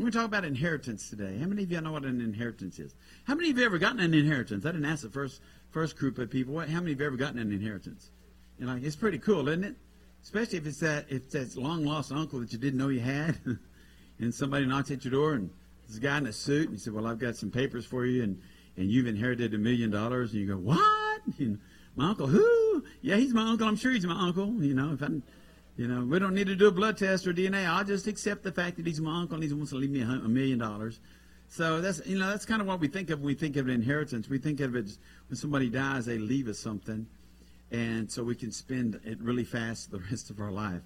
We're going to talk about inheritance today. How many of you know what an inheritance is? How many of you ever gotten an inheritance? I didn't ask the first first group of people. What, how many of you ever gotten an inheritance? You know, it's pretty cool, isn't it? Especially if it's that if it's that long lost uncle that you didn't know you had, and somebody knocks at your door and there's a guy in a suit and he said, "Well, I've got some papers for you, and and you've inherited a million dollars," and you go, "What?" And, my uncle, who? Yeah, he's my uncle. I'm sure he's my uncle. You know, if I you know, we don't need to do a blood test or DNA. I'll just accept the fact that he's my uncle and he wants to leave me a million dollars. So that's you know that's kind of what we think of when we think of an inheritance. We think of it as when somebody dies, they leave us something, and so we can spend it really fast the rest of our life.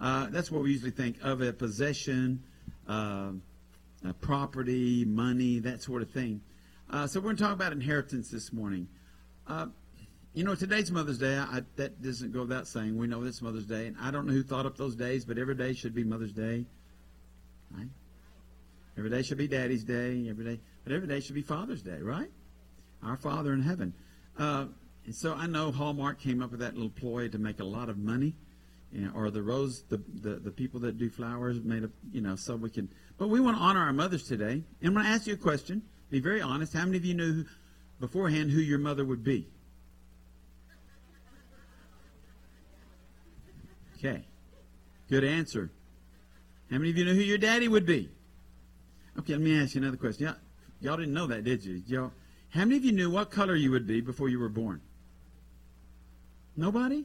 Uh, that's what we usually think of a possession, uh, a property, money, that sort of thing. Uh, so we're going to talk about inheritance this morning. You know, today's Mother's Day. I, that doesn't go without saying. We know it's Mother's Day, and I don't know who thought up those days, but every day should be Mother's Day. Right? Every day should be Daddy's Day. Every day, but every day should be Father's Day, right? Our Father in heaven. Uh, and so I know Hallmark came up with that little ploy to make a lot of money, you know, or the rose, the, the the people that do flowers made up, you know, so we can. But we want to honor our mothers today, and I'm going to ask you a question. Be very honest. How many of you knew beforehand who your mother would be? Okay. Good answer. How many of you know who your daddy would be? Okay, let me ask you another question. Y'all, y'all didn't know that, did you? Y'all, how many of you knew what color you would be before you were born? Nobody?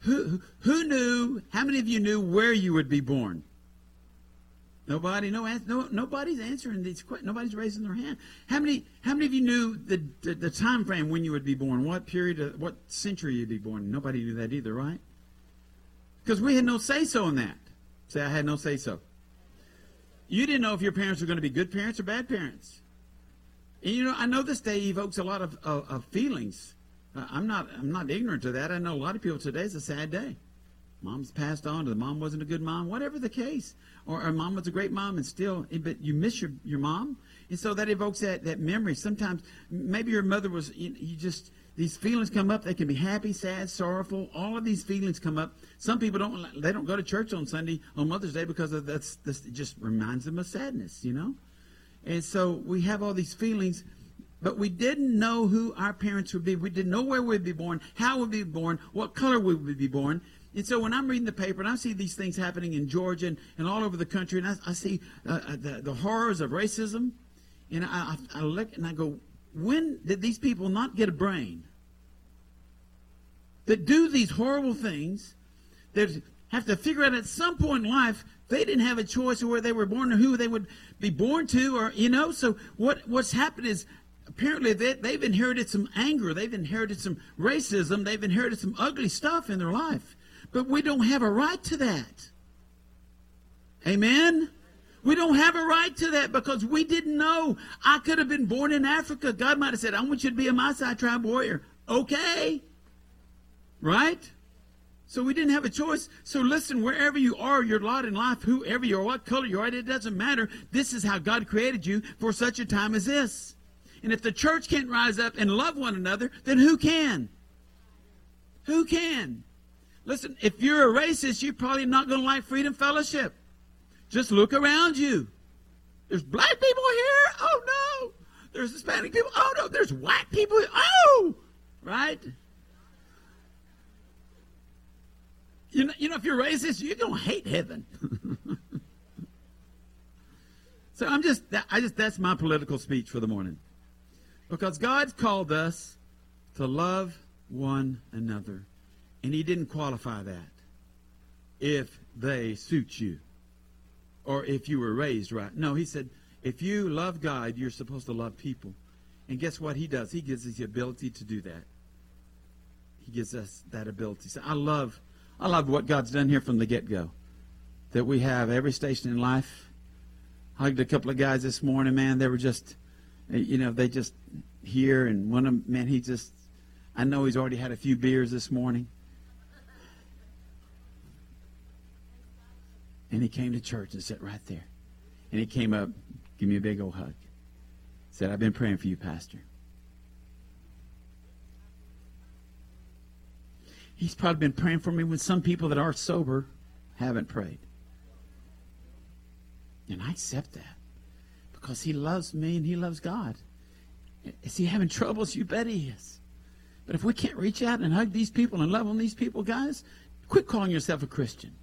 Who, who knew, how many of you knew where you would be born? Nobody, no, no, nobody's answering these questions. Nobody's raising their hand. How many, how many of you knew the, the, the time frame when you would be born? What period, of, what century you'd be born? Nobody knew that either, right? Because we had no say so in that. Say, I had no say so. You didn't know if your parents were going to be good parents or bad parents. And you know, I know this day evokes a lot of, of, of feelings. I'm not I'm not ignorant to that. I know a lot of people today is a sad day. Mom's passed on, or the mom wasn't a good mom, whatever the case. Or, mom was a great mom and still, eh, but you miss your, your mom. And so that evokes that, that memory. Sometimes maybe your mother was, you, you just, these feelings come up. They can be happy, sad, sorrowful. All of these feelings come up. Some people don't. They don't go to church on Sunday on Mother's Day because that's. It just reminds them of sadness, you know. And so we have all these feelings, but we didn't know who our parents would be. We didn't know where we'd be born, how we'd be born, what color we would be born. And so when I'm reading the paper and I see these things happening in Georgia and, and all over the country, and I, I see uh, uh the, the horrors of racism, and I, I look and I go, when did these people not get a brain? That do these horrible things that have to figure out at some point in life they didn't have a choice of where they were born or who they would be born to or you know? So what what's happened is apparently they, they've inherited some anger they've inherited some racism they've inherited some ugly stuff in their life. But we don't have a right to that. Amen we don't have a right to that because we didn't know. I could have been born in Africa. God might have said, I want you to be a Maasai tribe warrior. Okay. Right? So we didn't have a choice. So listen, wherever you are, your lot in life, whoever you are, what color you are, it doesn't matter. This is how God created you for such a time as this. And if the church can't rise up and love one another, then who can? Who can? Listen, if you're a racist, you're probably not going to like Freedom Fellowship. Just look around you. There's black people here. Oh no. There's Hispanic people. Oh no. There's white people. Oh, right. You know, you know, if you're racist, you're gonna hate heaven. so I'm just, I just, that's my political speech for the morning, because God's called us to love one another, and He didn't qualify that. If they suit you or if you were raised right. No, he said, if you love God, you're supposed to love people. And guess what he does? He gives us the ability to do that. He gives us that ability. So I love, I love what God's done here from the get-go. That we have every station in life. Hugged a couple of guys this morning, man. They were just, eh, you know, they just here, and one of them, man, he just, I know he's already had a few beers this morning. And he came to church and sat right there. And he came up, give me a big old hug. Said, I've been praying for you, Pastor. He's probably been praying for me when some people that are sober haven't prayed. And I accept that because he loves me and he loves God. Is he having troubles? You bet he is. But if we can't reach out and hug these people and love on these people, guys, quit calling yourself a Christian.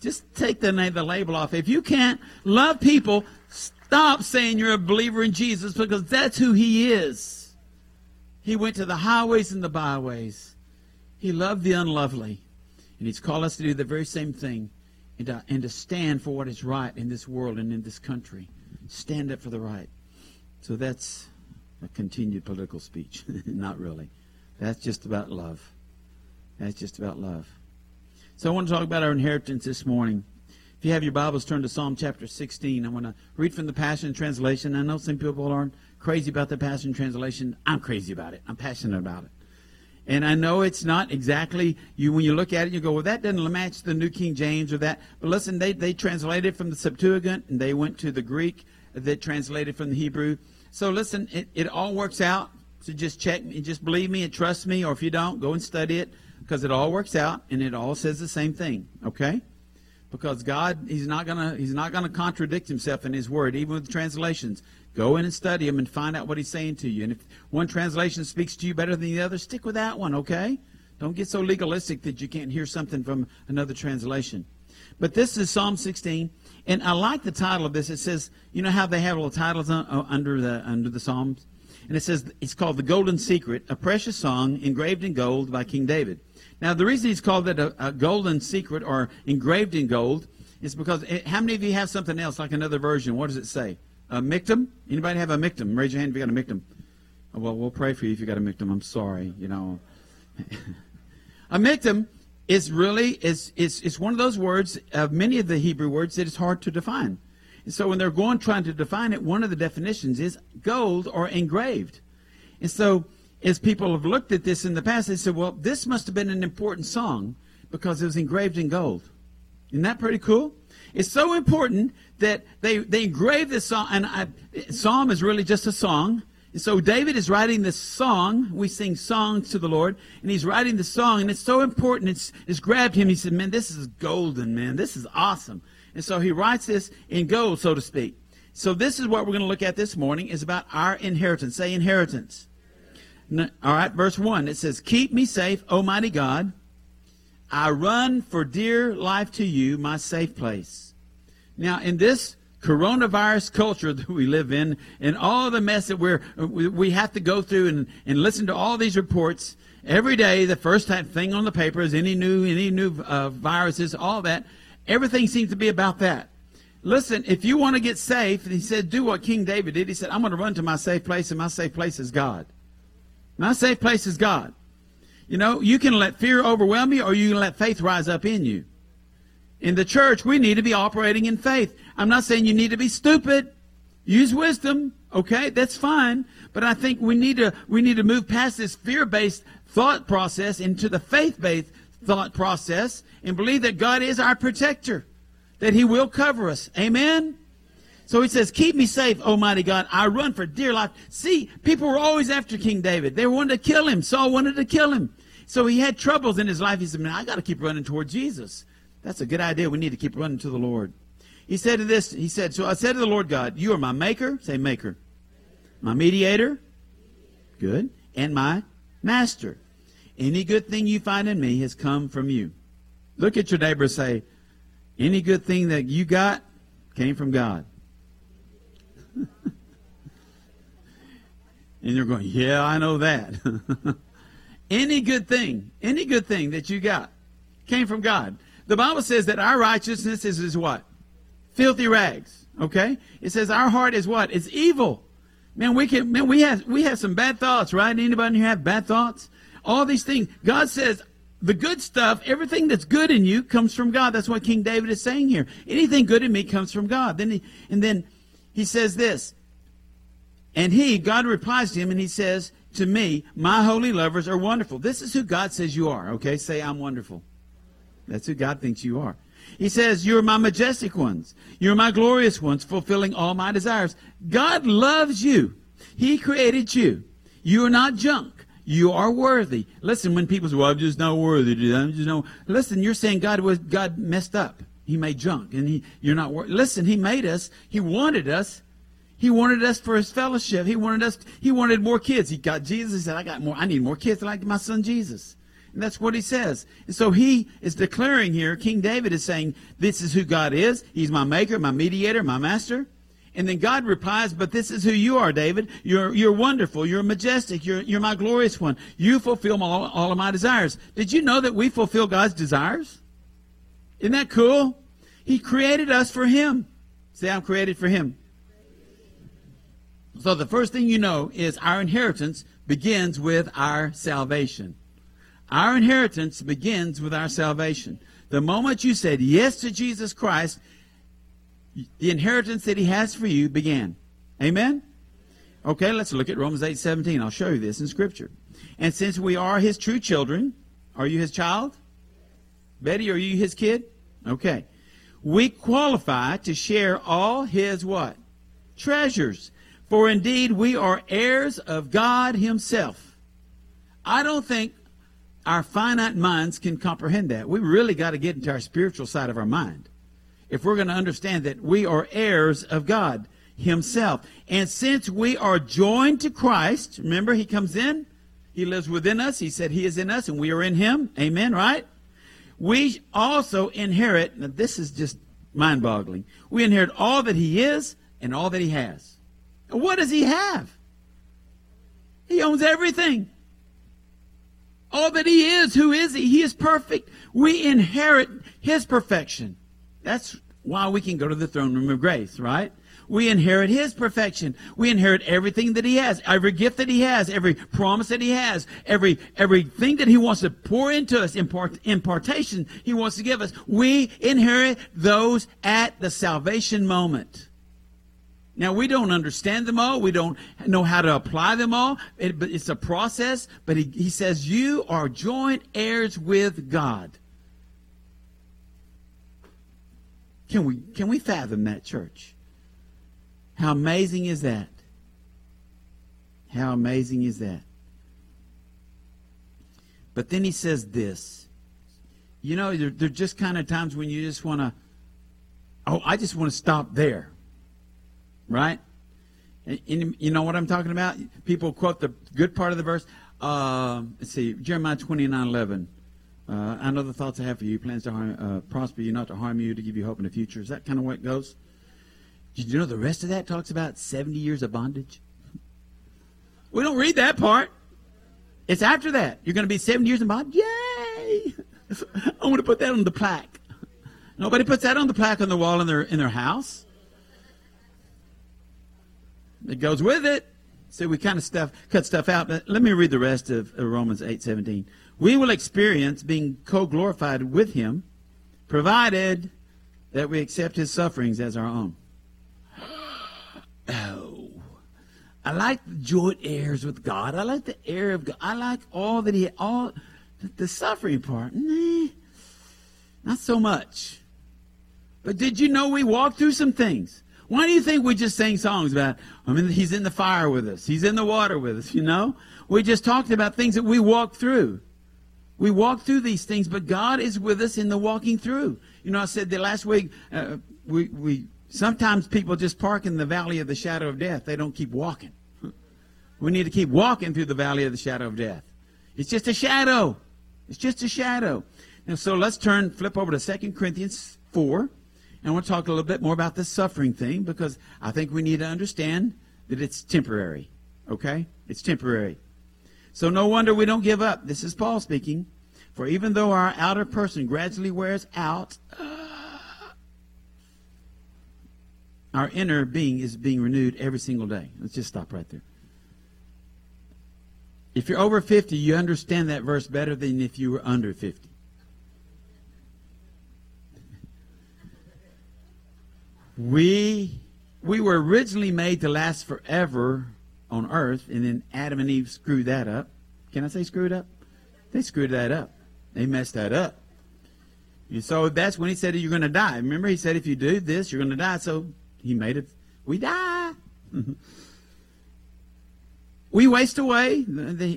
Just take the, name, the label off. If you can't love people, stop saying you're a believer in Jesus because that's who he is. He went to the highways and the byways. He loved the unlovely. And he's called us to do the very same thing and to, and to stand for what is right in this world and in this country. Stand up for the right. So that's a continued political speech. Not really. That's just about love. That's just about love. So I want to talk about our inheritance this morning. If you have your Bibles, turn to Psalm chapter 16. I want to read from the Passion Translation. I know some people aren't crazy about the Passion Translation. I'm crazy about it. I'm passionate about it. And I know it's not exactly you when you look at it, you go, well, that doesn't match the New King James or that. But listen, they they translated from the Septuagint and they went to the Greek that translated from the Hebrew. So listen, it, it all works out. So just check me, just believe me and trust me, or if you don't, go and study it because it all works out and it all says the same thing. Okay? Because God, He's not gonna He's not gonna contradict Himself in His Word, even with translations. Go in and study Him and find out what He's saying to you. And if one translation speaks to you better than the other, stick with that one. Okay? Don't get so legalistic that you can't hear something from another translation. But this is Psalm 16, and I like the title of this. It says, you know how they have little titles uh, under the under the Psalms, and it says it's called the Golden Secret, a precious song engraved in gold by King David. Now, the reason he's called it a, a golden secret or engraved in gold is because it, how many of you have something else like another version? What does it say? A miktam? Anybody have a miktam? Raise your hand if you got a miktam. Oh, well, we'll pray for you if you got a miktam. I'm sorry, you know. a miktam is really is is is one of those words of many of the Hebrew words that is hard to define. So when they're going trying to define it, one of the definitions is gold or engraved. And so as people have looked at this in the past, they said, well, this must have been an important song because it was engraved in gold. Isn't that pretty cool? It's so important that they, they engraved this song, and I, psalm is really just a song. And so David is writing this song. We sing songs to the Lord, and he's writing the song, and it's so important. It's, it's grabbed him. He said, man, this is golden, man. This is awesome. And so he writes this in gold, so to speak. So this is what we're going to look at this morning is about our inheritance. Say inheritance. All right, verse 1. It says, Keep me safe, Almighty God. I run for dear life to you, my safe place. Now, in this coronavirus culture that we live in, and all the mess that we're, we have to go through and, and listen to all these reports, every day the first thing on the paper is any new, any new uh, viruses, all that. Everything seems to be about that. Listen, if you want to get safe, and he said, do what King David did. He said, I'm going to run to my safe place, and my safe place is God. My safe place is God. You know, you can let fear overwhelm you or you can let faith rise up in you. In the church, we need to be operating in faith. I'm not saying you need to be stupid. Use wisdom, okay? That's fine. But I think we need to we need to move past this fear-based thought process into the faith-based thought process and believe that God is our protector, that he will cover us. Amen. So he says, Keep me safe, Almighty God. I run for dear life. See, people were always after King David. They wanted to kill him. Saul wanted to kill him. So he had troubles in his life. He said, Man, I got to keep running toward Jesus. That's a good idea. We need to keep running to the Lord. He said to this, he said, So I said to the Lord God, You are my maker. Say maker. My mediator. Good. And my master. Any good thing you find in me has come from you. Look at your neighbor and say, Any good thing that you got came from God. and they're going, Yeah, I know that. any good thing, any good thing that you got came from God. The Bible says that our righteousness is, is what? Filthy rags. Okay? It says our heart is what? It's evil. Man, we can man, we have we have some bad thoughts, right? Anybody who have bad thoughts? All these things. God says the good stuff, everything that's good in you comes from God. That's what King David is saying here. Anything good in me comes from God. Then he, and then he says this. And he, God replies to him and he says to me, My holy lovers are wonderful. This is who God says you are. Okay, say, I'm wonderful. That's who God thinks you are. He says, You're my majestic ones. You're my glorious ones, fulfilling all my desires. God loves you. He created you. You are not junk. You are worthy. Listen, when people say, Well, I'm just not worthy. I'm just no. Listen, you're saying God was God messed up. He made junk, and he you're not. Worthy. Listen, he made us. He wanted us. He wanted us for his fellowship. He wanted us. He wanted more kids. He got Jesus. He said, "I got more. I need more kids like my son Jesus." And that's what he says. And so he is declaring here. King David is saying, "This is who God is. He's my maker, my mediator, my master." And then God replies, But this is who you are, David. You're, you're wonderful. You're majestic. You're, you're my glorious one. You fulfill all, all of my desires. Did you know that we fulfill God's desires? Isn't that cool? He created us for Him. Say, I'm created for Him. So the first thing you know is our inheritance begins with our salvation. Our inheritance begins with our salvation. The moment you said yes to Jesus Christ, the inheritance that he has for you began. Amen? Okay, let's look at Romans 8 17. I'll show you this in Scripture. And since we are his true children, are you his child? Betty, are you his kid? Okay. We qualify to share all his what? Treasures. For indeed we are heirs of God himself. I don't think our finite minds can comprehend that. We really got to get into our spiritual side of our mind if we're going to understand that we are heirs of God Himself. And since we are joined to Christ, remember He comes in, He lives within us, He said He is in us, and we are in Him. Amen, right? We also inherit, now this is just mind boggling. We inherit all that He is and all that He has. what does He have? He owns everything. All that He is, who is He? He is perfect. We inherit His perfection. That's why we can go to the throne room of grace, right? We inherit His perfection. We inherit everything that He has, every gift that He has, every promise that He has, every everything that He wants to pour into us, impart, impartation He wants to give us. We inherit those at the salvation moment. Now we don't understand them all. We don't know how to apply them all. It, it's a process. But he, he says you are joint heirs with God. Can we, can we fathom that, church? How amazing is that? How amazing is that? But then he says this. You know, there, there are just kind of times when you just want to, oh, I just want to stop there. Right? And, and, you know what I'm talking about? People quote the good part of the verse. Uh, let's see, Jeremiah 29 11. Uh, I know the thoughts I have for you, plans to harm, uh, prosper you, not to harm you, to give you hope in the future. Is that kind of what it goes? Did you know the rest of that talks about 70 years of bondage? We don't read that part. It's after that. You're going to be 70 years in bondage? Yay! I want to put that on the plaque. Nobody puts that on the plaque on the wall in their, in their house. It goes with it. So we kind of stuff, cut stuff out. But let me read the rest of Romans 8 17 we will experience being co glorified with him, provided that we accept his sufferings as our own. Oh, I like the joint heirs with God. I like the heir of God. I like all that he, all the suffering part. Nah, not so much. But did you know we walked through some things? Why do you think we just sang songs about, I mean, he's in the fire with us. He's in the water with us, you know? We just talked about things that we walked through. We walk through these things, but God is with us in the walking through. You know, I said the last week, uh, we, we, sometimes people just park in the valley of the shadow of death. They don't keep walking. We need to keep walking through the valley of the shadow of death. It's just a shadow. It's just a shadow. And so let's turn, flip over to 2 Corinthians 4. And to talk a little bit more about this suffering thing because I think we need to understand that it's temporary. Okay? It's temporary. So no wonder we don't give up. This is Paul speaking. For even though our outer person gradually wears out, uh, our inner being is being renewed every single day. Let's just stop right there. If you're over 50, you understand that verse better than if you were under 50. We we were originally made to last forever on earth, and then Adam and Eve screwed that up. Can I say screwed it up? They screwed that up. They messed that up. And so that's when he said you're going to die. Remember, he said if you do this, you're going to die. So he made it. We die. we waste away.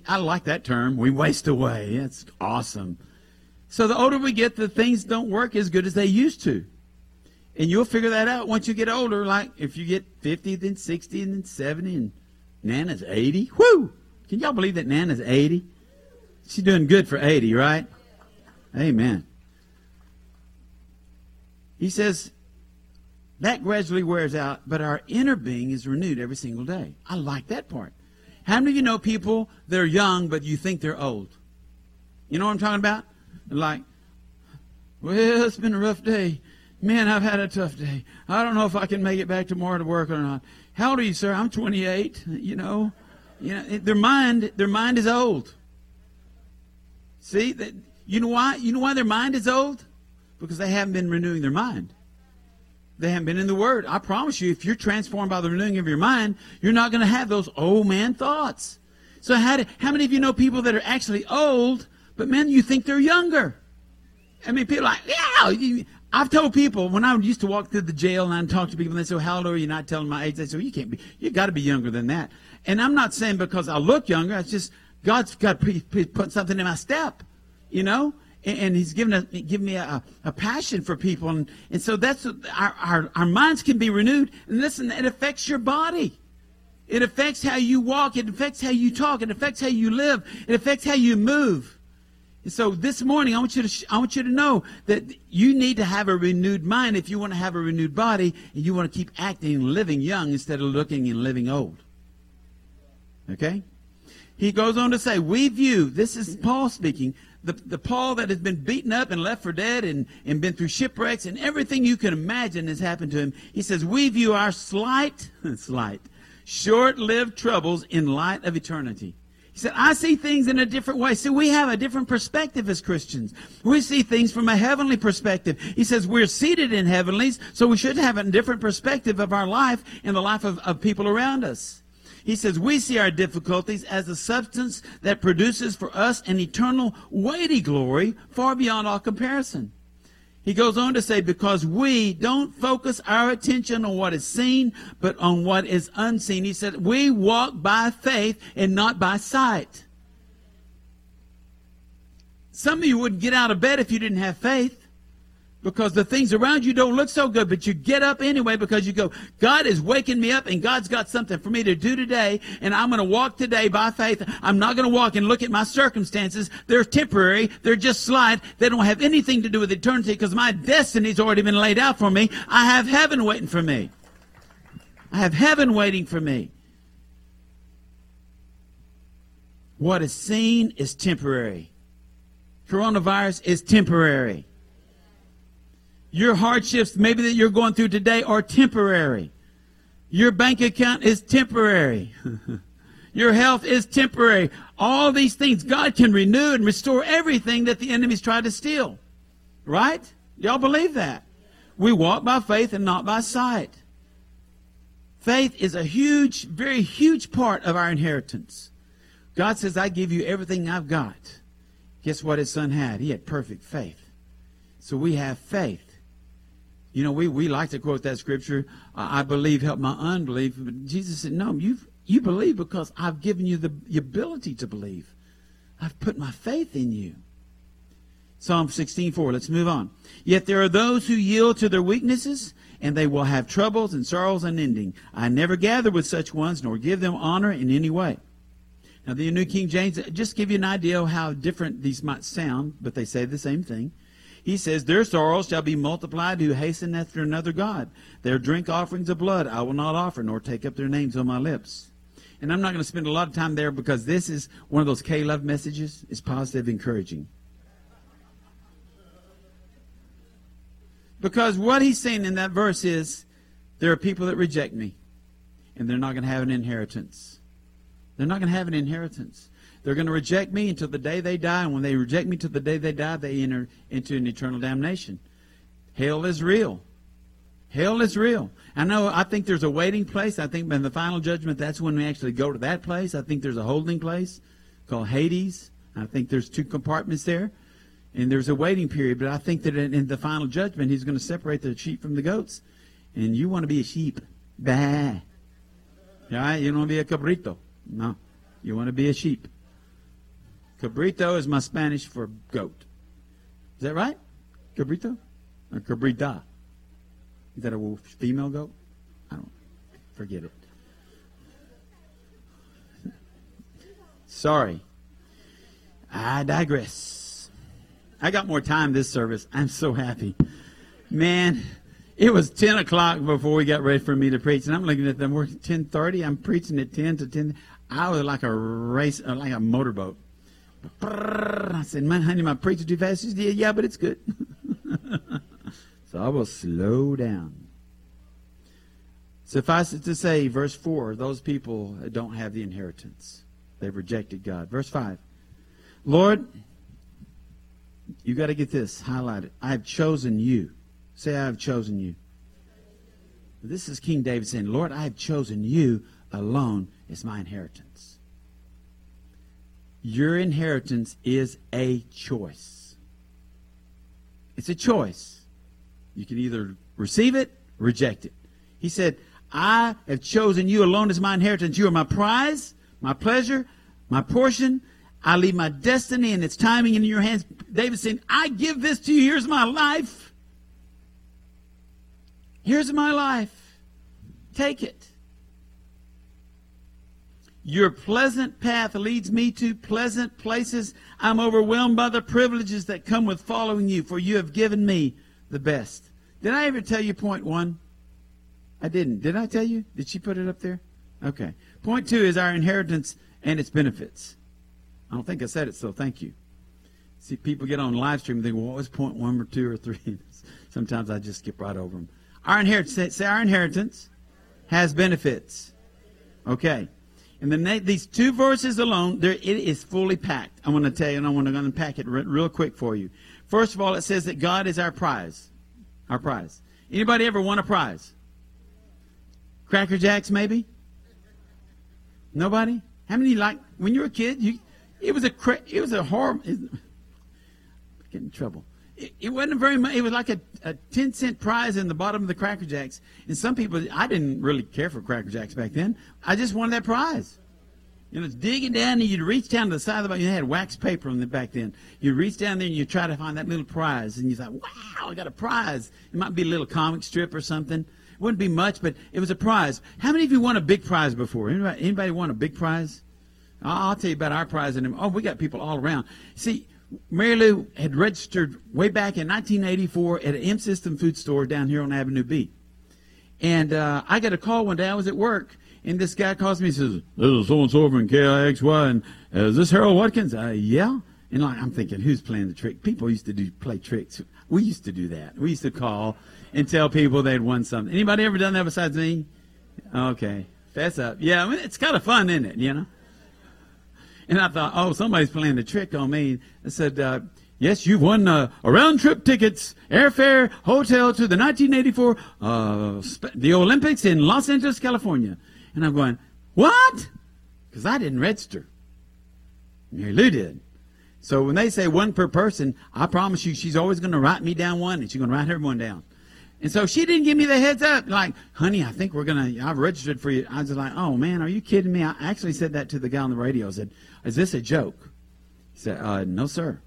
I like that term. We waste away. That's awesome. So the older we get, the things don't work as good as they used to. And you'll figure that out once you get older. Like if you get 50, then 60, and then 70, and Nana's 80. Whoo! Can y'all believe that Nana's 80? She's doing good for 80, right? Amen. He says, that gradually wears out, but our inner being is renewed every single day. I like that part. How many of you know people that are young, but you think they're old? You know what I'm talking about? Like, well, it's been a rough day. Man, I've had a tough day. I don't know if I can make it back tomorrow to work or not. How old are you, sir? I'm 28. You know, you know, their mind, their mind is old. See, that, you know why? You know why their mind is old? Because they haven't been renewing their mind. They haven't been in the Word. I promise you, if you're transformed by the renewing of your mind, you're not going to have those old man thoughts. So how, do, how many of you know people that are actually old, but man, you think they're younger? I mean, people are like, yeah. I've told people when I used to walk through the jail and I'd talk to people and they say, how old are you? Not telling my age. They say, you can't be, you got to be younger than that. And I'm not saying because I look younger. It's just God's got to put something in my step, you know? and he's given us given me a, a passion for people and, and so that's our, our, our minds can be renewed and listen it affects your body it affects how you walk it affects how you talk it affects how you live it affects how you move and so this morning i want you to i want you to know that you need to have a renewed mind if you want to have a renewed body and you want to keep acting and living young instead of looking and living old okay he goes on to say, we view, this is Paul speaking, the, the Paul that has been beaten up and left for dead and, and been through shipwrecks and everything you can imagine has happened to him. He says, We view our slight, slight, short lived troubles in light of eternity. He said, I see things in a different way. See, we have a different perspective as Christians. We see things from a heavenly perspective. He says, we're seated in heavenlies, so we should have a different perspective of our life and the life of, of people around us. He says, We see our difficulties as a substance that produces for us an eternal, weighty glory far beyond all comparison. He goes on to say, Because we don't focus our attention on what is seen, but on what is unseen. He said, We walk by faith and not by sight. Some of you wouldn't get out of bed if you didn't have faith because the things around you don't look so good, but you get up anyway because you go, God is waking me up and God's got something for me to do today and I'm going to walk today by faith. I'm not going to walk and look at my circumstances. They're temporary. They're just slight. They don't have anything to do with eternity because my destiny's already been laid out for me. I have heaven waiting for me. I have heaven waiting for me. What is seen is temporary. Coronavirus is temporary. Your hardships, maybe that you're going through today, are temporary. Your bank account is temporary. Your health is temporary. All these things, God can renew and restore everything that the enemy's tried to steal. Right? Y'all believe that? We walk by faith and not by sight. Faith is a huge, very huge part of our inheritance. God says, I give you everything I've got. Guess what his son had? He had perfect faith. So we have faith. You know, we, we like to quote that scripture, I believe, help my unbelief. But Jesus said, no, you you believe because I've given you the, the ability to believe. I've put my faith in you. Psalm 16:4. Let's move on. Yet there are those who yield to their weaknesses, and they will have troubles and sorrows unending. I never gather with such ones, nor give them honor in any way. Now, the New King James just give you an idea of how different these might sound, but they say the same thing. He says, Their sorrows shall be multiplied who hasten after another God. Their drink offerings of blood I will not offer, nor take up their names on my lips. And I'm not going to spend a lot of time there because this is one of those K love messages. It's positive, encouraging. Because what he's saying in that verse is there are people that reject me, and they're not going to have an inheritance. They're not going to have an inheritance. They're going to reject me until the day they die. And when they reject me till the day they die, they enter into an eternal damnation. Hell is real. Hell is real. I know, I think there's a waiting place. I think in the final judgment, that's when we actually go to that place. I think there's a holding place called Hades. I think there's two compartments there. And there's a waiting period. But I think that in, in the final judgment, he's going to separate the sheep from the goats. And you want to be a sheep. Bah. Right? You don't want to be a cabrito. No. You want to be a sheep. Cabrito is my Spanish for goat. Is that right? Cabrito? Or cabrita? Is that a female goat? I don't. Forget it. Sorry. I digress. I got more time this service. I'm so happy. Man, it was 10 o'clock before we got ready for me to preach, and I'm looking at them. We're 10:30. I'm preaching at 10 to 10. I was like a race, like a motorboat. I said, "Man, honey, my preaching too fast." She said, "Yeah, but it's good." so I will slow down. Suffice it to say, verse four: those people don't have the inheritance. They've rejected God. Verse 5. Lord, you got to get this highlighted. I have chosen you. Say, I have chosen you. This is King David saying, Lord, I have chosen you alone as my inheritance. Your inheritance is a choice. It's a choice. You can either receive it, or reject it. He said, I have chosen you alone as my inheritance. You are my prize my pleasure, my portion. I leave my destiny and its timing in your hands. David said, I give this to you. Here's my life. Here's my life. Take it. Your pleasant path leads me to pleasant places. I'm overwhelmed by the privileges that come with following you, for you have given me the best. Did I ever tell you point one? I didn't. Did I tell you? Did she put it up there? Okay. Point two is our inheritance and its benefits. I don't think I said it, so thank you. See, people get on live stream and think, well, what was point one or two or three? Sometimes I just skip right over them. Our inheritance, say our inheritance has benefits. Okay. And these two verses alone, it is fully packed. I want to tell you, and I want to unpack it real quick for you. First of all, it says that God is our prize. Our prize. Anybody ever won a prize? Cracker Jacks, maybe? Nobody? How many like when you were a kid? You, it was a it was a horrible. Get in trouble. It, wasn't very much. It was like a, a ten cent prize in the bottom of the Cracker Jacks. And some people, I didn't really care for Cracker Jacks back then. I just wanted that prize. You know, it's digging down and you'd reach down to the side of the box. You had wax paper on the back then. You'd reach down there and you try to find that little prize. And you thought, wow, I got a prize. It might be a little comic strip or something It wouldn't be much, but it was a prize. How many of you won a big prize before? Anybody, anybody won a big prize? I'll, I'll tell you about our prize. And oh, we got people all around. See, Mary Lou had registered way back in 1984 at an M System food store down here on Avenue B. And uh, I got a call one day. I was at work, and this guy calls me and says, "This is so and so from KIXY, and is this Harold Watkins?" Uh, yeah. And like, I'm thinking, who's playing the trick? People used to do play tricks. We used to do that. We used to call and tell people they'd won something. Anybody ever done that besides me? Okay, fess up. Yeah, I mean, it's kind of fun, isn't it? You know. And I thought, oh, somebody's playing a trick on me. I said, uh, yes, you've won uh, a round trip tickets, airfare, hotel to the 1984 uh, the Olympics in Los Angeles, California. And I'm going, what? Because I didn't register. Mary Lou did. So when they say one per person, I promise you she's always going to write me down one and she's going to write everyone down. And so she didn't give me the heads up. Like, honey, I think we're going to, I've registered for you. I was like, oh man, are you kidding me? I actually said that to the guy on the radio. I said, is this a joke? He said, uh, no, sir.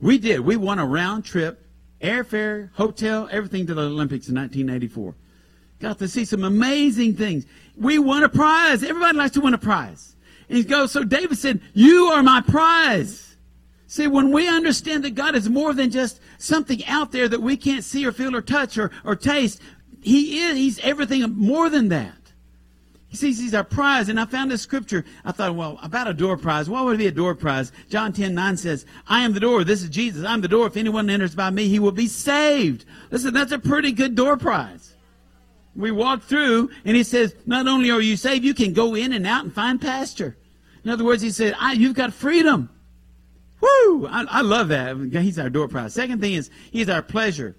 We did. We won a round trip, airfare, hotel, everything to the Olympics in 1984. Got to see some amazing things. We won a prize. Everybody likes to win a prize. And he goes, so David said, you are my prize. See, when we understand that God is more than just something out there that we can't see or feel or touch or, or taste, He is, He's everything more than that. He sees He's our prize. And I found this scripture. I thought, well, about a door prize. What would be a door prize? John 10, 9 says, I am the door. This is Jesus. I'm the door. If anyone enters by me, he will be saved. Listen, that's a pretty good door prize. We walk through and he says, not only are you saved, you can go in and out and find pasture. In other words, he said, you've got freedom. Woo! I, I love that. He's our door prize. Second thing is, he's our pleasure.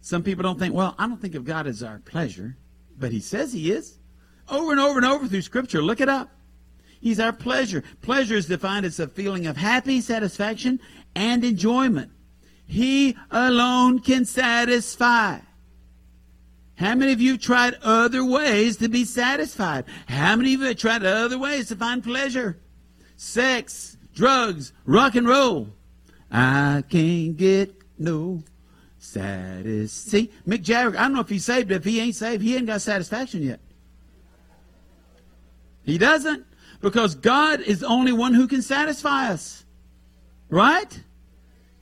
Some people don't think, well, I don't think of God as our pleasure, but he says he is. Over and over and over through Scripture. Look it up. He's our pleasure. Pleasure is defined as a feeling of happy satisfaction and enjoyment. He alone can satisfy. How many of you tried other ways to be satisfied? How many of you tried other ways to find pleasure? Sex, drugs, rock and roll. I can't get no satisfaction. See, Mick Jagger, I don't know if he's saved, if he ain't saved, he ain't got satisfaction yet. He doesn't. Because God is the only one who can satisfy us. Right?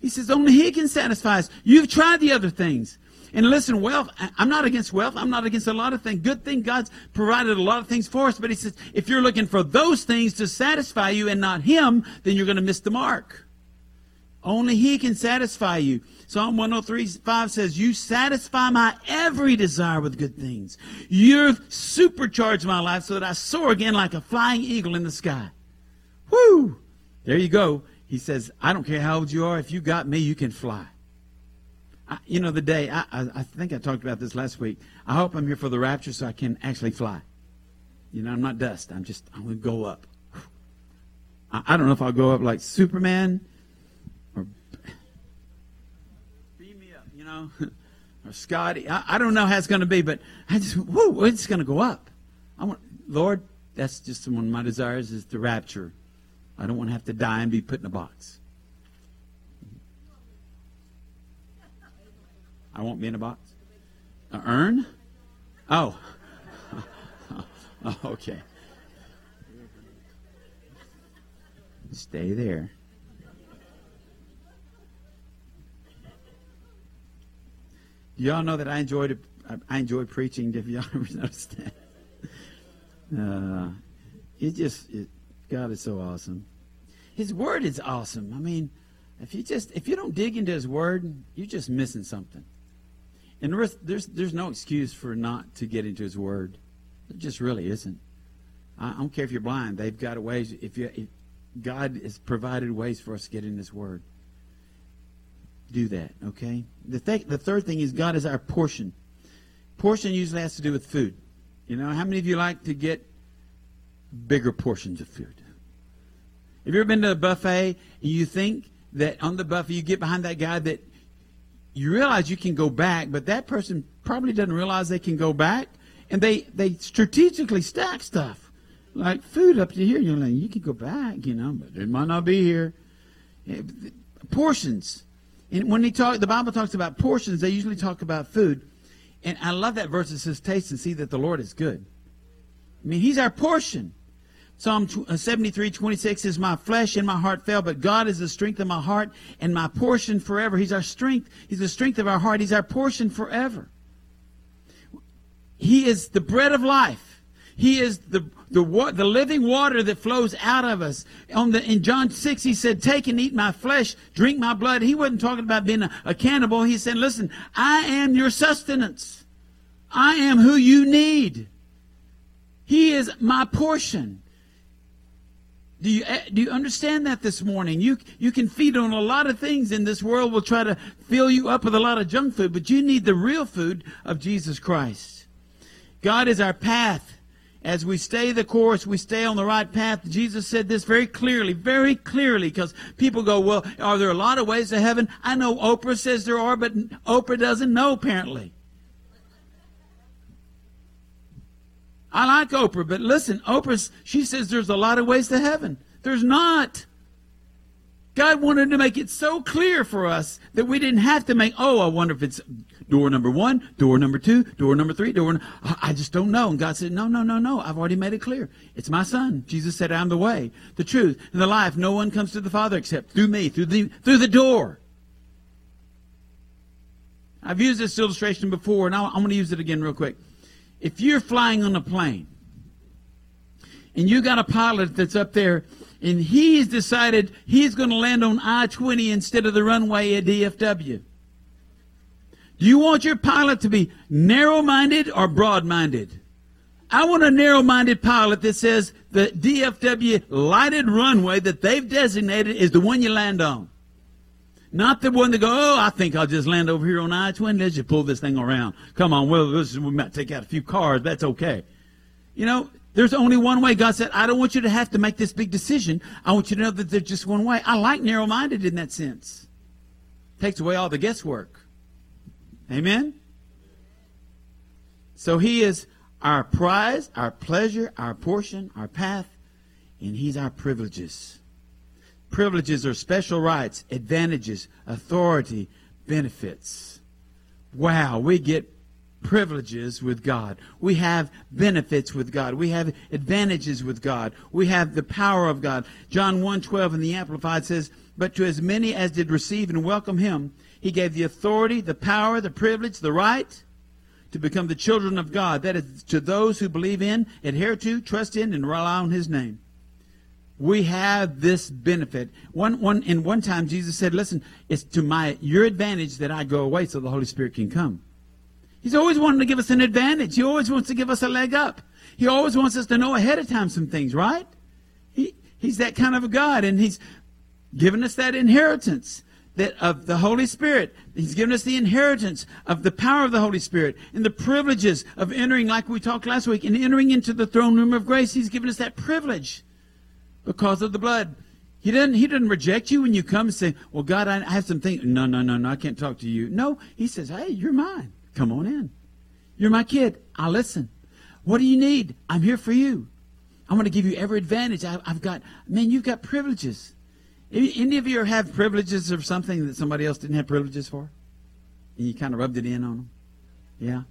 He says only He can satisfy us. You've tried the other things. And listen, wealth, I'm not against wealth. I'm not against a lot of things. Good thing God's provided a lot of things for us. But He says, if you're looking for those things to satisfy you and not Him, then you're going to miss the mark. Only He can satisfy you. Psalm 103 5 says, You satisfy my every desire with good things. You've supercharged my life so that I soar again like a flying eagle in the sky. Whoo! There you go. He says, I don't care how old you are. If you got me, you can fly. I, you know, the day, I, I, I think I talked about this last week. I hope I'm here for the rapture so I can actually fly. You know, I'm not dust. I'm just, I'm going to go up. I, I don't know if I'll go up like Superman or beam me up, you know, or Scotty. I, I, don't know how it's going to be, but I just, whoo, it's going to go up. I want, Lord, that's just one of my desires is the rapture. I don't want to have to die and be put in a box. I won't be in a box. A urn? Oh. okay. Stay there. Y'all know that I enjoyed I enjoy preaching. If y'all ever noticed that, uh, it just it, God is so awesome. His word is awesome. I mean, if you just if you don't dig into His word, you're just missing something. And there's there's no excuse for not to get into His word. There just really isn't. I, don't care if you're blind. They've got ways. If you if God has provided ways for us to get in His word do that, okay? The, th- the third thing is God is our portion. Portion usually has to do with food. You know, how many of you like to get bigger portions of food? Have you ever been to a buffet and you think that on the buffet you get behind that guy that you realize you can go back, but that person probably doesn't realize they can go back, and they they strategically stack stuff like food up to here. You're like, you can go back, you know, but it might not be here. Eh, portions. And when he talk, the Bible talks about portions, they usually talk about food. And I love that verse It says, taste and see that the Lord is good. I mean, he's our portion. Psalm uh, 73, 26 is my flesh and my heart fail, but God is the strength of my heart and my portion forever. He's our strength. He's the strength of our heart. He's our portion forever. He is the bread of life. He is the, the, the living water that flows out of us. On the, in John 6, he said, Take and eat my flesh, drink my blood. He wasn't talking about being a, a cannibal. He said, Listen, I am your sustenance. I am who you need. He is my portion. Do you, eh, do you understand that this morning? You, you can feed on a lot of things in this world. will try to fill you up with a lot of junk food, but you need the real food of Jesus Christ. God is our path as we stay the course, we stay on the right path. Jesus said this very clearly, very clearly, because people go, well, are there a lot of ways to heaven? I know Oprah says there are, but Oprah doesn't know apparently. I like Oprah, but listen, Oprah, she says there's a lot of ways to heaven. There's not. God wanted to make it so clear for us that we didn't have to make, oh, I wonder if it's door number one, door number two, door number three, door. I just don't know. And God said, no, no, no, no. I've already made it clear. It's my son. Jesus said, I'm the way, the truth, and the life. No one comes to the Father except through me, through the, through the door. I've used this illustration before, and I'm going to use it again real quick. If you're flying on a plane, and you got a pilot that's up there and he's decided he's going to land on I 20 instead of the runway at DFW. Do you want your pilot to be narrow minded or broad minded? I want a narrow minded pilot that says the DFW lighted runway that they've designated is the one you land on. Not the one that go, oh, I think I'll just land over here on I 20. Let's just pull this thing around. Come on, well, we might take out a few cars. That's okay. You know, there's only one way. God said, I don't want you to have to make this big decision. I want you to know that there's just one way. I like narrow minded in that sense. Takes away all the guesswork. Amen? So he is our prize, our pleasure, our portion, our path, and he's our privileges. Privileges or special rights, advantages, authority, benefits. wow, we get privileges with God. We have benefits with God. We have advantages with God. We have the power of God. John 1:12 in the Amplified says, "But to as many as did receive and welcome him, he gave the authority, the power, the privilege, the right to become the children of God. That is to those who believe in, adhere to, trust in, and rely on his name." We have this benefit. One, one, in one time, Jesus said, listen, it's to my, your advantage that I go away so the Holy Spirit can come. He's always wanting to give us an advantage. He always wants to give us a leg up. He always wants us to know ahead of time some things, right? He, he's that kind of a God, and he's given us that inheritance that of the Holy Spirit. He's given us the inheritance of the power of the Holy Spirit and the privileges of entering, like we talked last week, and entering into the throne room of grace. He's given us that privilege because of the blood. He doesn't, he doesn't reject you when you come and say, Well, God, I have some things. No, no, no, no, I can't talk to you. No, he says, Hey, you're mine. Come on in. You're my kid. I'll listen. What do you need? I'm here for you. I'm going to give you every advantage. I, have got, man, you've got privileges. Any of you have privileges of something that somebody else didn't have privileges for? And you kind of rubbed it in on them? Yeah?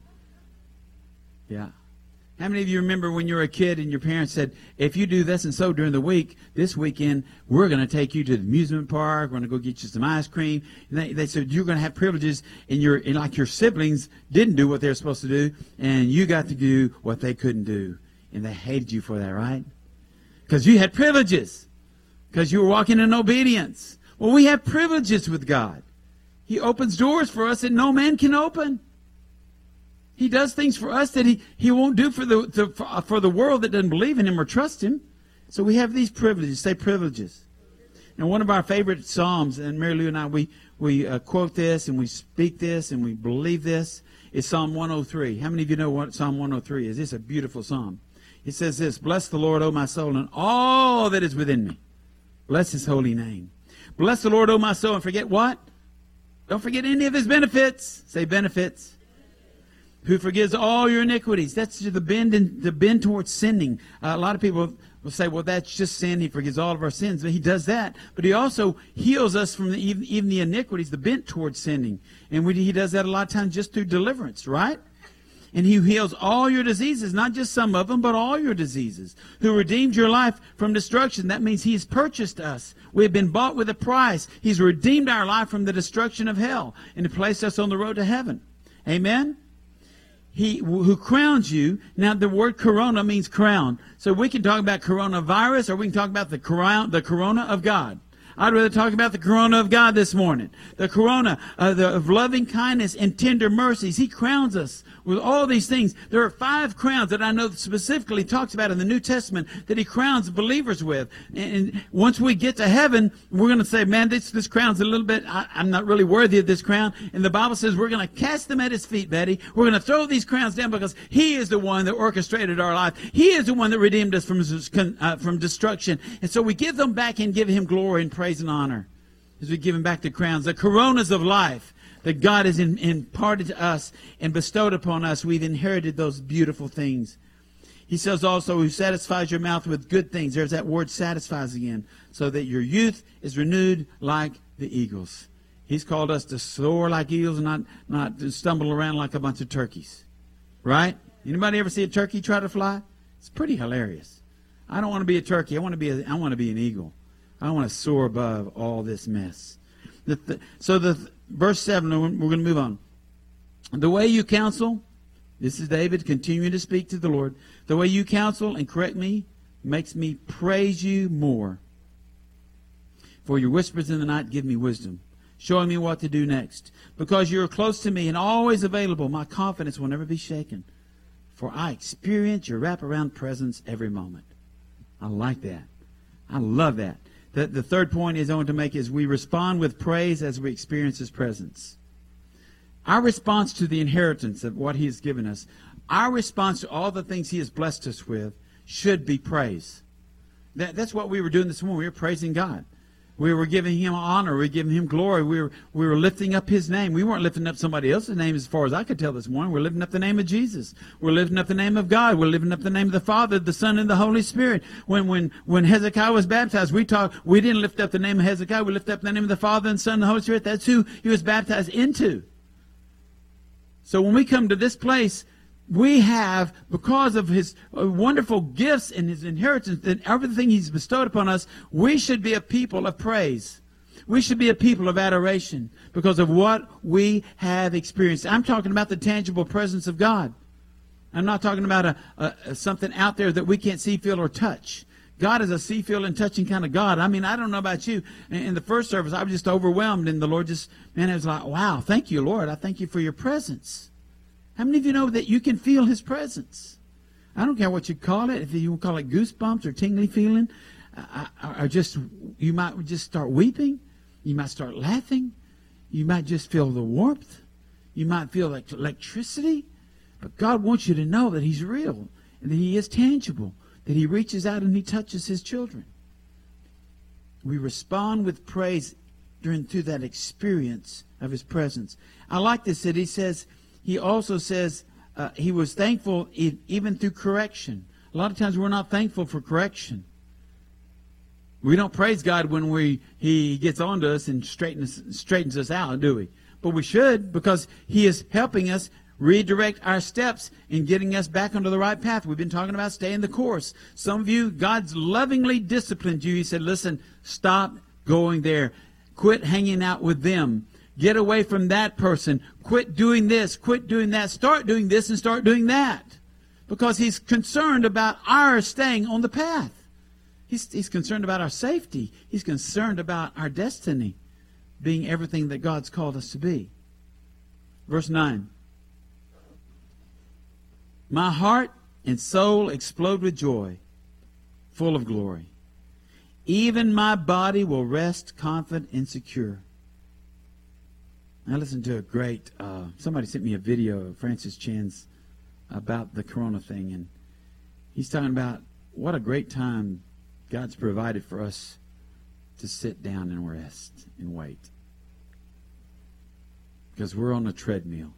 Yeah. How many of you remember when you were a kid and your parents said, if you do this and so during the week, this weekend, we're going to take you to the amusement park, we're going to go get you some ice cream. And they, they said, you're going to have privileges and your, and like your siblings didn't do what they were supposed to do and you got to do what they couldn't do. And they hated you for that, right? Because you had privileges. Because you were walking in obedience. Well, we have privileges with God. He opens doors for us that no man can open. He does things for us that he, he won't do for the, the for, for the world that doesn't believe in him or trust him. So we have these privileges. Say privileges. And one of our favorite psalms, and Mary Lou and I, we we uh, quote this and we speak this and we believe this. Is Psalm 103. How many of you know what Psalm 103 is? It's a beautiful psalm. It says this: "Bless the Lord, O my soul, and all that is within me. Bless His holy name. Bless the Lord, O my soul, and forget what? Don't forget any of His benefits. Say benefits." Who forgives all your iniquities. That's the bend in, the bend towards sinning. Uh, a lot of people will say, well, that's just sin. He forgives all of our sins. But he does that. But he also heals us from the, even, even, the iniquities, the bent towards sinning. And we, he does that a lot of times just through deliverance, right? And he heals all your diseases, not just some of them, but all your diseases. Who redeemed your life from destruction. That means he's purchased us. We have been bought with a price. He's redeemed our life from the destruction of hell and placed us on the road to heaven. Amen? He who crowns you. Now the word corona means crown. So we can talk about coronavirus or we can talk about the crown, the corona of God. I'd rather talk about the corona of God this morning. The corona uh, the, of loving kindness and tender mercies. He crowns us with all these things. There are five crowns that I know specifically talks about in the New Testament that he crowns believers with. And once we get to heaven, we're going to say, man, this, this crown's a little bit, I, am not really worthy of this crown. And the Bible says we're going to cast them at his feet, Betty. We're going to throw these crowns down because he is the one that orchestrated our life. He is the one that redeemed us from, uh, from destruction. And so we give them back and give him glory and praise and honor as we give him back the crowns, the coronas of life that God has imparted to us and bestowed upon us. We've inherited those beautiful things. He says also, who satisfies your mouth with good things. There's that word satisfies again. So that your youth is renewed like the eagles. He's called us to soar like eagles not, not to stumble around like a bunch of turkeys. Right? Anybody ever see a turkey try to fly? It's pretty hilarious. I don't want to be a turkey. I want to be a, I want to be an eagle. I want to soar above all this mess. The, the, so the verse 7, we're going to move on. The way you counsel, this is David continuing to speak to the Lord. The way you counsel and correct me makes me praise you more. For your whispers in the night give me wisdom, showing me what to do next. Because you are close to me and always available, my confidence will never be shaken. For I experience your wraparound presence every moment. I like that. I love that. The, the third point is I want to make is we respond with praise as we experience His presence. Our response to the inheritance of what He has given us, our response to all the things He has blessed us with, should be praise. That, that's what we were doing this morning. We were praising God. We were giving him honor. We were giving him glory. We were, we were lifting up his name. We weren't lifting up somebody else's name as far as I could tell this morning. We're lifting up the name of Jesus. We're lifting up the name of God. We're lifting up the name of the Father, the Son, and the Holy Spirit. When, when, when Hezekiah was baptized, we talked, we didn't lift up the name of Hezekiah. We lifted up the name of the Father and Son and the Holy Spirit. That's who he was baptized into. So when we come to this place, we have, because of his uh, wonderful gifts and his inheritance and everything he's bestowed upon us, we should be a people of praise. We should be a people of adoration because of what we have experienced. I'm talking about the tangible presence of God. I'm not talking about a, a, something out there that we can't see, feel, or touch. God is a see, feel, and touching kind of God. I mean, I don't know about you. In the first service, I was just overwhelmed, and the Lord just, man, it was like, wow, thank you, Lord. I thank you for your presence. How many of you know that you can feel His presence? I don't care what you call it, if you call it goosebumps or tingly feeling, or just, you might just start weeping. You might start laughing. You might just feel the warmth. You might feel like electricity. But God wants you to know that He's real and that He is tangible, that He reaches out and He touches His children. We respond with praise during through that experience of His presence. I like this that He says, He also says, uh, He was thankful even through correction. A lot of times we're not thankful for correction. We don't praise God when we He gets onto us and straightens straightens us out, do we? But we should because He is helping us redirect our steps in getting us back onto the right path. We've been talking about staying the course. Some of you, God's lovingly disciplined you. He said, listen, stop going there. Quit hanging out with them. Get away from that person. Quit doing this. Quit doing that. Start doing this and start doing that. Because he's concerned about our staying on the path. He's, he's concerned about our safety. He's concerned about our destiny being everything that God's called us to be. Verse 9. My heart and soul explode with joy, full of glory. Even my body will rest confident and secure. I listened to a great, uh, somebody sent me a video of Francis Chan's about the corona thing, and he's talking about what a great time God's provided for us to sit down and rest and wait. Because we're on a treadmill.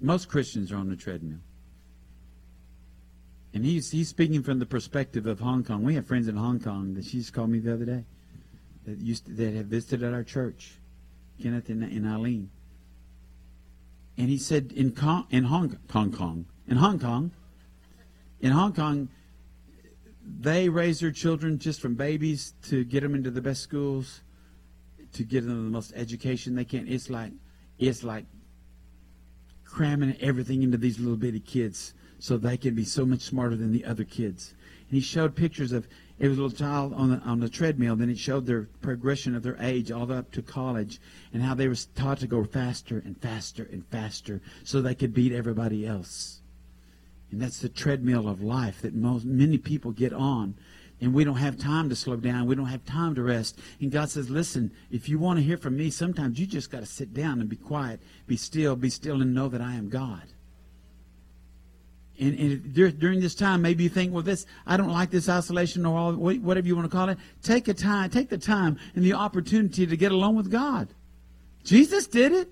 Most Christians are on a treadmill. And he's he's speaking from the perspective of Hong Kong. We have friends in Hong Kong that she just called me the other day that used to, that have visited at our church, Kenneth and, and Eileen. And he said in Kong, in Hong, Hong Kong, in Hong Kong, in Hong Kong, they raise their children just from babies to get them into the best schools, to get them the most education they can. It's like it's like cramming everything into these little bitty kids so they can be so much smarter than the other kids. And he showed pictures of it was a little child on the, on the treadmill. Then it showed their progression of their age all the way up to college and how they were taught to go faster and faster and faster so they could beat everybody else. And that's the treadmill of life that most many people get on. And we don't have time to slow down. We don't have time to rest. And God says, listen, if you want to hear from me, sometimes you just got to sit down and be quiet, be still, be still, and know that I am God. And, and, during this time, maybe you think, well, this I don't like this isolation or all, whatever you want to call it. Take a time, take the time and the opportunity to get alone with God. Jesus did it.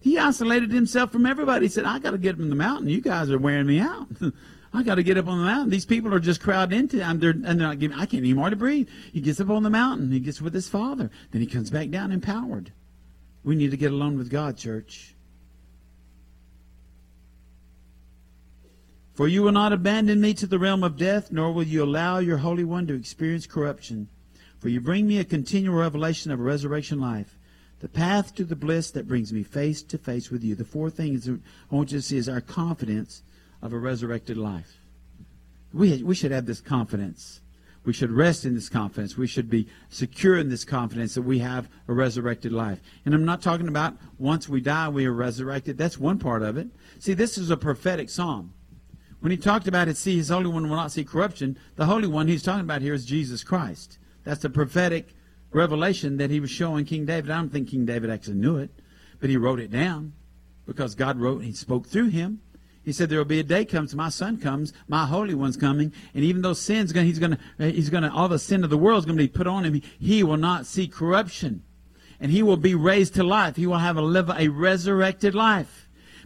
He isolated himself from everybody. He said, "I got to get up in the mountain. You guys are wearing me out. I got to get up on the mountain. These people are just crowded into. I'm there, and they're not giving. I can't even to breathe." He gets up on the mountain. He gets with his Father. Then he comes back down empowered. We need to get alone with God, church. For you will not abandon me to the realm of death, nor will you allow your Holy One to experience corruption. For you bring me a continual revelation of a resurrection life, the path to the bliss that brings me face to face with you. The four things I want you to see is our confidence of a resurrected life. We, we should have this confidence. We should rest in this confidence. We should be secure in this confidence that we have a resurrected life. And I'm not talking about once we die, we are resurrected. That's one part of it. See, this is a prophetic psalm. When he talked about it, see, his Holy One will not see corruption, the Holy One he's talking about here is Jesus Christ. That's the prophetic revelation that he was showing King David. I don't think King David actually knew it, but he wrote it down because God wrote and he spoke through him. He said there will be a day comes, my son comes, my holy one's coming, and even though sin's going, he's going to, he's going to, all the sin of the world is going to be put on him. He will not see corruption, and he will be raised to life. He will have a live a resurrected life.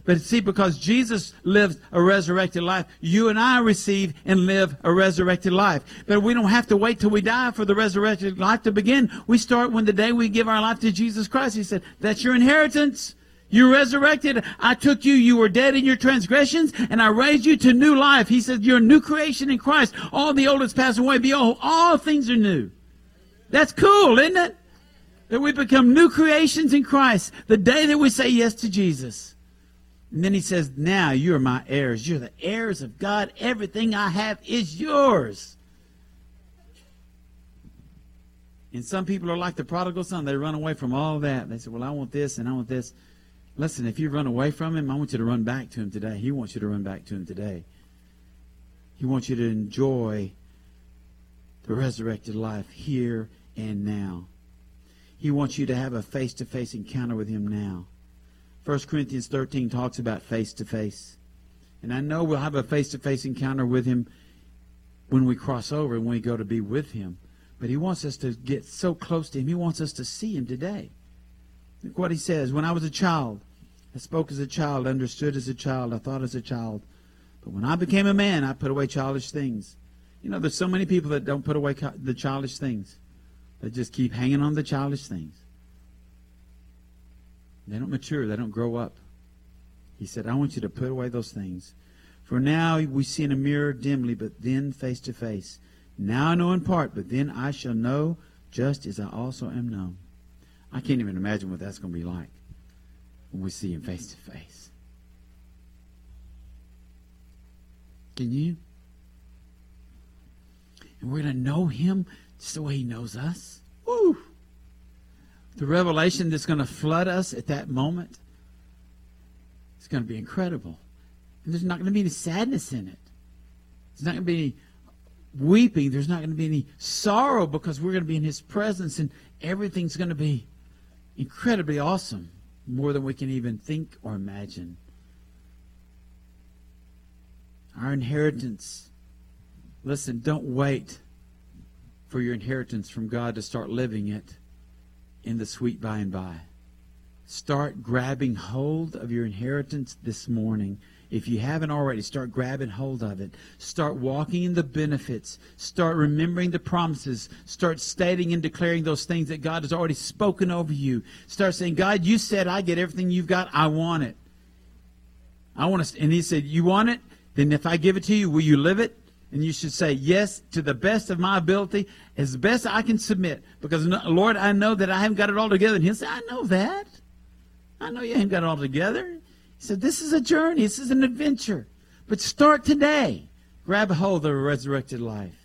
But see, because Jesus lived a resurrected life, you and I receive and live a resurrected life. But we don't have to wait till we die for the resurrected life to begin. We start when the day we give our life to Jesus Christ. He said, that's your inheritance. You resurrected. I took you. You were dead in your transgressions, and I raised you to new life. He said, You're a new creation in Christ. All the old has passed away. Behold, all things are new. That's cool, isn't it? That we become new creations in Christ the day that we say yes to Jesus. And then he says, Now you are my heirs. You're the heirs of God. Everything I have is yours. And some people are like the prodigal son. They run away from all that. They say, Well, I want this and I want this. Listen, if you run away from him, I want you to run back to him today. He wants you to run back to him today. He wants you to enjoy the resurrected life here and now. He wants you to have a face to face encounter with him now. 1 Corinthians 13 talks about face to face. And I know we'll have a face to face encounter with him when we cross over and when we go to be with him. But he wants us to get so close to him. He wants us to see him today. Look what he says. When I was a child, I spoke as a child, understood as a child, I thought as a child. But when I became a man, I put away childish things. You know, there's so many people that don't put away the childish things. They just keep hanging on the childish things. They don't mature. They don't grow up. He said, I want you to put away those things. For now we see in a mirror dimly, but then face to face. Now I know in part, but then I shall know just as I also am known. I can't even imagine what that's going to be like when we see him face to face. Can you? And we're going to know him just the way he knows us. Woo! The revelation that's going to flood us at that moment is going to be incredible. And there's not going to be any sadness in it. There's not going to be any weeping. There's not going to be any sorrow because we're going to be in his presence and everything's going to be incredibly awesome more than we can even think or imagine. Our inheritance. Listen, don't wait for your inheritance from God to start living it in the sweet by and by. Start grabbing hold of your inheritance this morning if you haven't already, start grabbing hold of it. Start walking in the benefits. Start remembering the promises. Start stating and declaring those things that God has already spoken over you. Start saying, God, you said I get everything you've got. I want it. I want to. And He said, You want it? Then if I give it to you, will you live it? And you should say, Yes, to the best of my ability, as best I can submit. Because, Lord, I know that I haven't got it all together. And He'll say, I know that. I know you haven't got it all together. He said, This is a journey, this is an adventure. But start today. Grab hold of a resurrected life.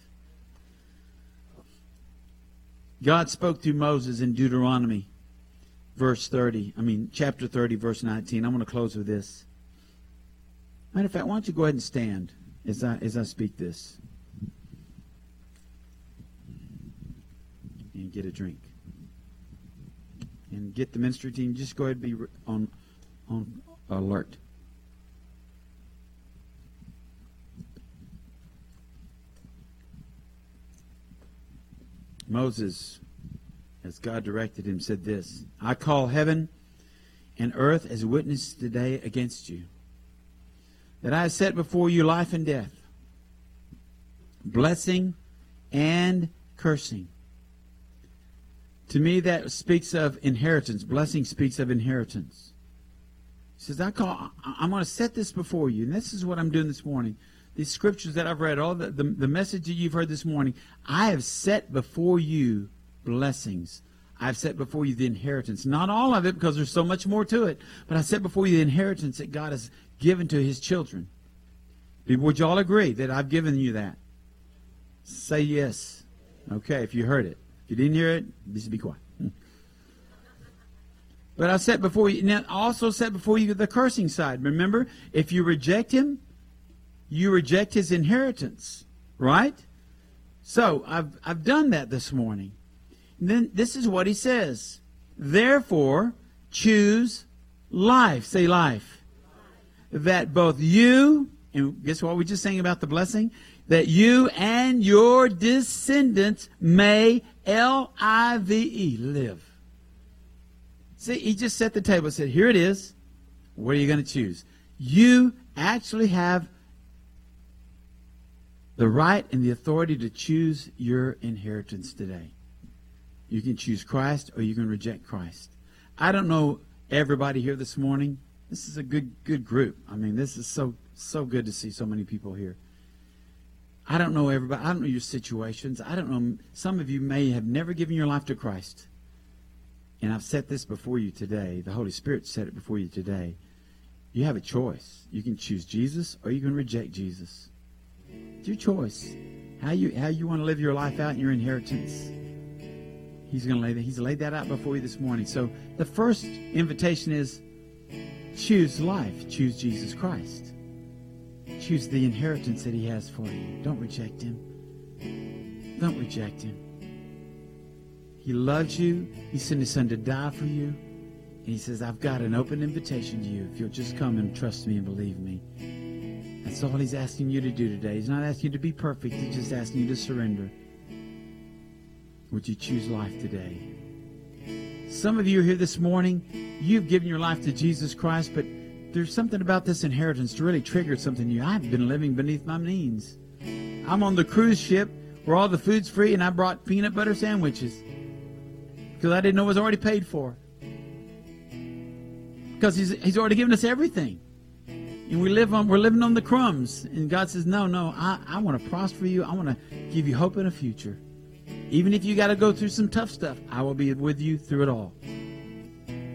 God spoke through Moses in Deuteronomy, verse 30. I mean, chapter 30, verse 19. I'm going to close with this. Matter of fact, why don't you go ahead and stand as I, as I speak this? And get a drink. And get the ministry team. Just go ahead and be on, on alert. Moses, as God directed him, said this I call heaven and earth as witness today against you, that I have set before you life and death, blessing and cursing. To me, that speaks of inheritance. Blessing speaks of inheritance. He says, I call, I'm going to set this before you. And this is what I'm doing this morning. These scriptures that I've read, all the, the, the message that you've heard this morning, I have set before you blessings. I've set before you the inheritance. Not all of it, because there's so much more to it, but I set before you the inheritance that God has given to his children. Would you all agree that I've given you that? Say yes. Okay, if you heard it. If you didn't hear it, just be quiet. But I set before you, now also set before you the cursing side. Remember, if you reject him, you reject his inheritance, right? So I've, I've done that this morning. Then this is what he says. Therefore, choose life. Say life. That both you, and guess what we just sang about the blessing? That you and your descendants may L I V E live. See, he just set the table and said, Here it is. What are you going to choose? You actually have the right and the authority to choose your inheritance today. You can choose Christ or you can reject Christ. I don't know everybody here this morning. This is a good good group. I mean, this is so so good to see so many people here. I don't know everybody. I don't know your situations. I don't know. Some of you may have never given your life to Christ. And I've set this before you today. The Holy Spirit set it before you today. You have a choice. You can choose Jesus or you can reject Jesus. It's your choice. How you how you want to live your life out and your inheritance. He's going to lay that. He's laid that out before you this morning. So the first invitation is choose life. Choose Jesus Christ. Choose the inheritance that He has for you. Don't reject Him. Don't reject Him. He loves you. He sent His Son to die for you. And He says, I've got an open invitation to you if you'll just come and trust me and believe me. That's all He's asking you to do today. He's not asking you to be perfect. He's just asking you to surrender. Would you choose life today? Some of you here this morning. You've given your life to Jesus Christ, but there's something about this inheritance that really triggered something in you. I've been living beneath my means. I'm on the cruise ship where all the food's free, and I brought peanut butter sandwiches because I didn't know it was already paid for. Because he's, he's already given us everything. And we live on we're living on the crumbs. And God says, No, no, I, I want to prosper you. I want to give you hope and a future. Even if you got to go through some tough stuff, I will be with you through it all.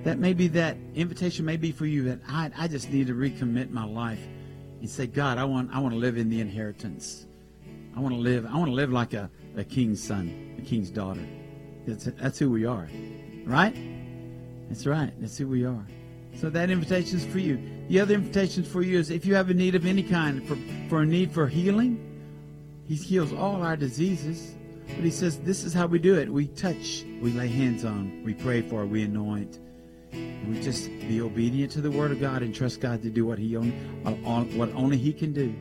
That may be that invitation may be for you that I, I just need to recommit my life and say, God, I want I want to live in the inheritance. I want to live I want to live like a, a king's son, a king's daughter. That's that's who we are. Right? That's right. That's who we are. So that invitation is for you. The other invitation for you is if you have a need of any kind, for, for a need for healing, He heals all our diseases. But He says this is how we do it. We touch, we lay hands on, we pray for, we anoint. We just be obedient to the Word of God and trust God to do what He only, uh, what only He can do.